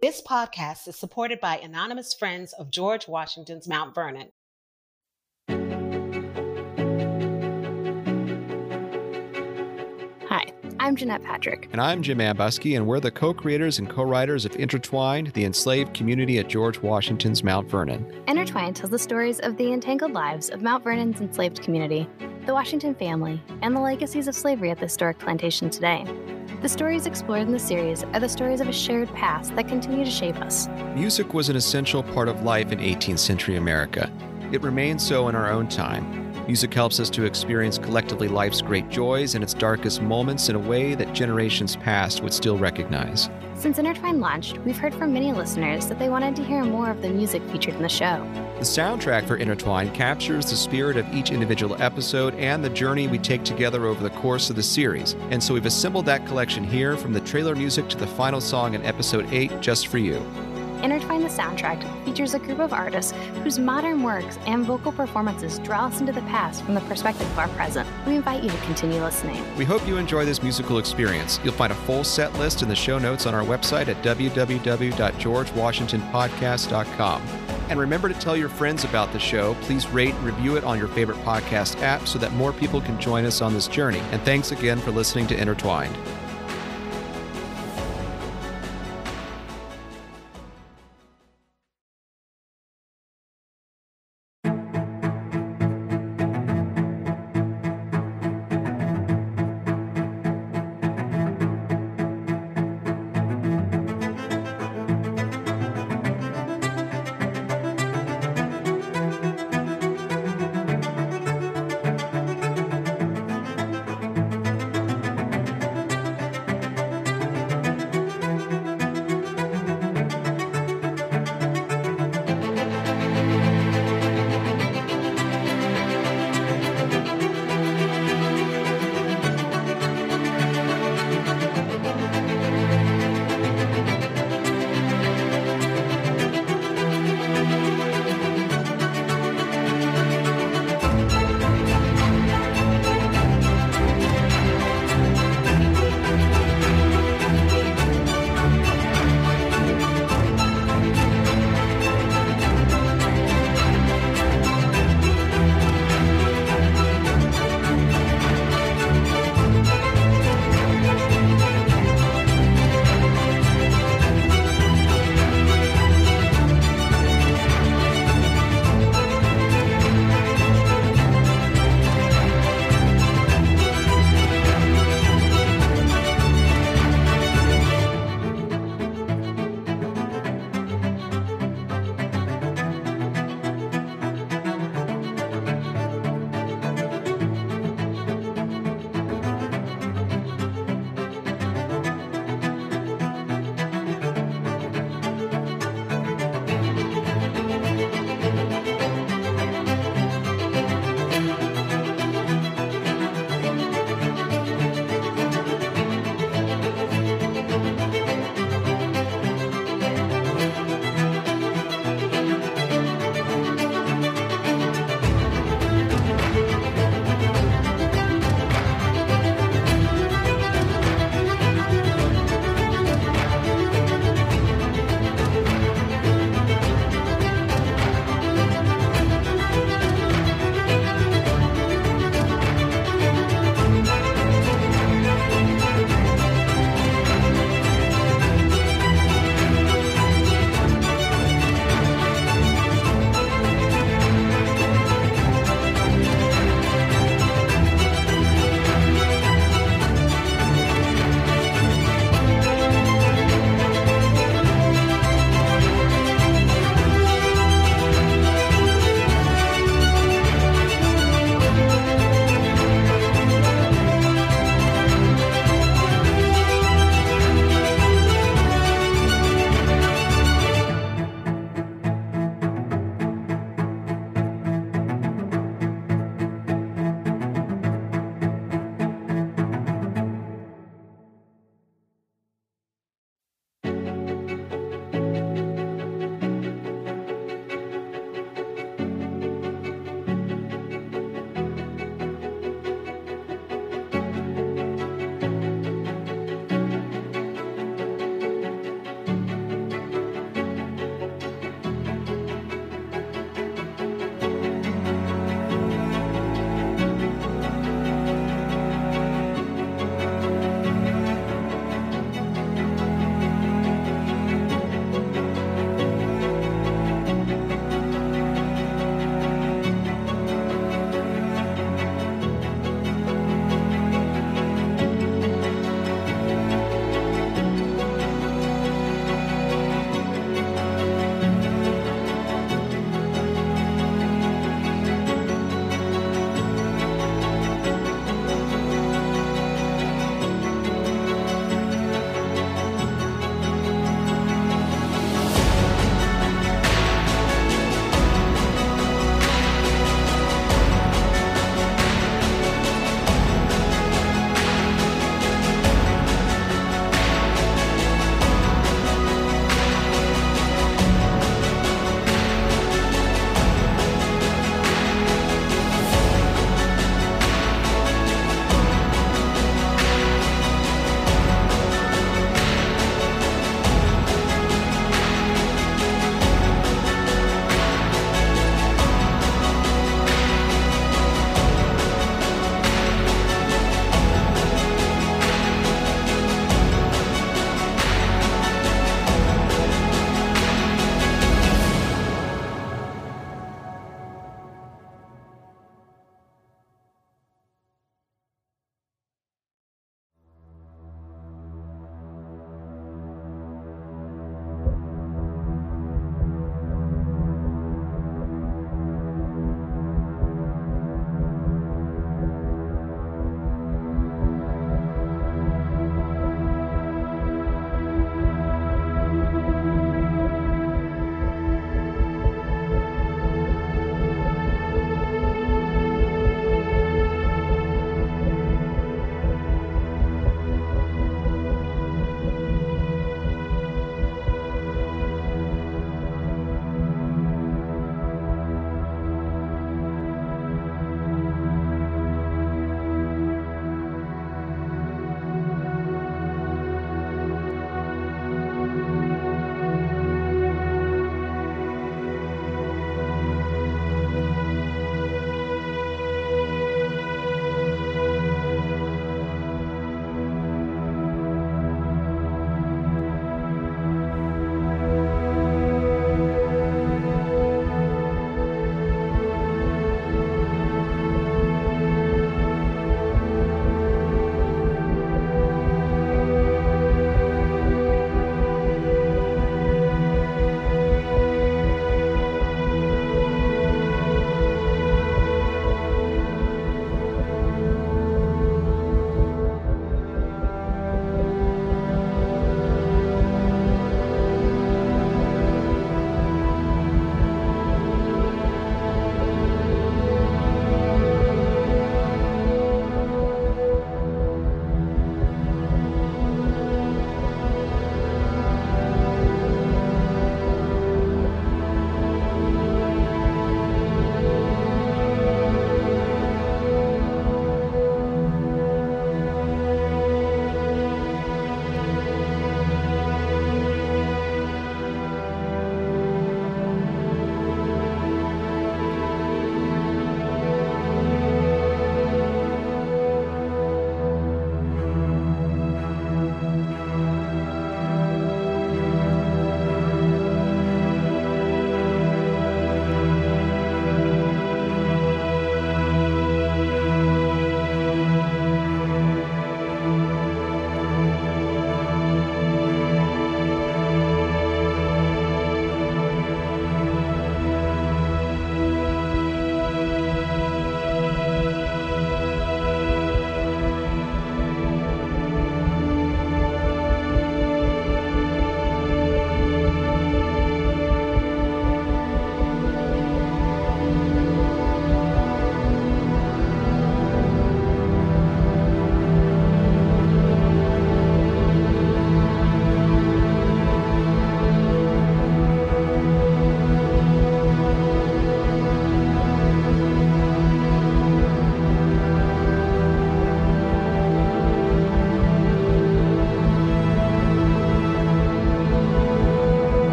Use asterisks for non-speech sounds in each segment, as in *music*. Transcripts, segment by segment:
This podcast is supported by anonymous friends of George Washington's Mount Vernon. Hi, I'm Jeanette Patrick. And I'm Jim Ambuske, and we're the co creators and co writers of Intertwined, the enslaved community at George Washington's Mount Vernon. Intertwined tells the stories of the entangled lives of Mount Vernon's enslaved community, the Washington family, and the legacies of slavery at the historic plantation today. The stories explored in the series are the stories of a shared past that continue to shape us. Music was an essential part of life in 18th century America. It remains so in our own time. Music helps us to experience collectively life's great joys and its darkest moments in a way that generations past would still recognize. Since Intertwine launched, we've heard from many listeners that they wanted to hear more of the music featured in the show. The soundtrack for Intertwine captures the spirit of each individual episode and the journey we take together over the course of the series. And so we've assembled that collection here from the trailer music to the final song in episode 8 just for you. Intertwine the Soundtrack features a group of artists whose modern works and vocal performances draw us into the past from the perspective of our present. We invite you to continue listening. We hope you enjoy this musical experience. You'll find a full set list in the show notes on our website at www.georgewashingtonpodcast.com. And remember to tell your friends about the show. Please rate and review it on your favorite podcast app so that more people can join us on this journey. And thanks again for listening to Intertwined.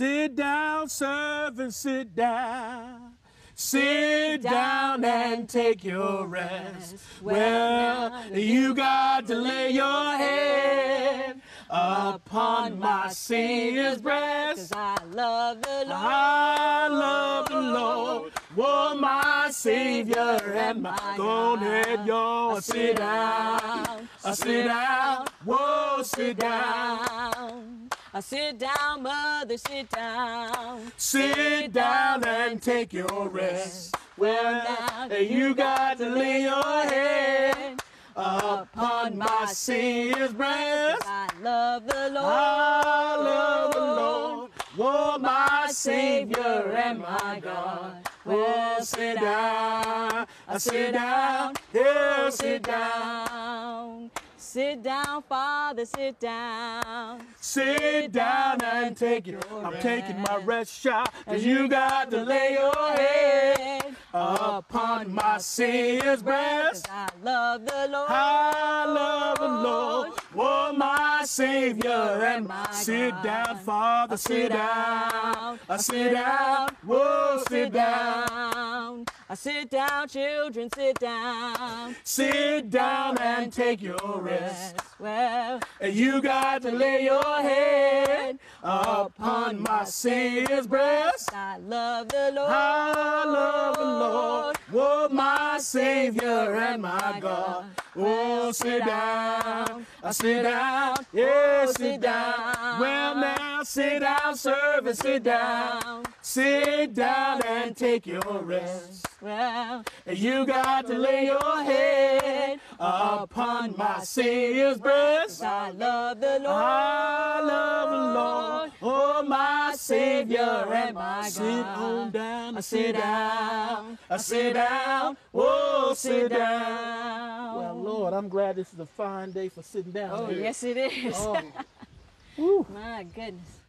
Sit down, servant, sit down. Sit down and take your rest. Well, you got to lay your head upon my Savior's breast. I love the Lord. I love the Lord, oh my Savior and my Go ahead, y'all, sit down, I sit down, whoa, sit down. I sit down, mother, sit down. Sit down and take your rest. Well, now you got to lay your head upon my Savior's breast. I love the Lord. I love the Lord, oh my Savior and my God. Oh, sit down, I sit down, yeah, sit down. Sit down, Father, sit down. Sit down and take it. I'm taking my rest shot, and you got to lay your head upon my Savior's breast. I love the Lord. I love the Lord, oh my Savior and my sit down, Father, sit down. I sit down, whoa, sit down. I sit down, children, sit down. Sit down and take your rest. Well, And you got to lay your head upon my Savior's breast. I love the Lord. I love the Lord, oh my Savior and my God. Oh, sit down, I sit down, yeah, oh, sit down. Well, now sit down, servant, sit down. Sit down and take your rest. Well, And you got to lay your head upon my Savior's breast. I love the Lord. I love the Lord, oh my Savior and my God. Sit on down, I sit down, I sit down, oh sit down. Well, Lord, I'm glad this is a fine day for sitting down Oh, here. yes, it is. Oh. *laughs* My goodness.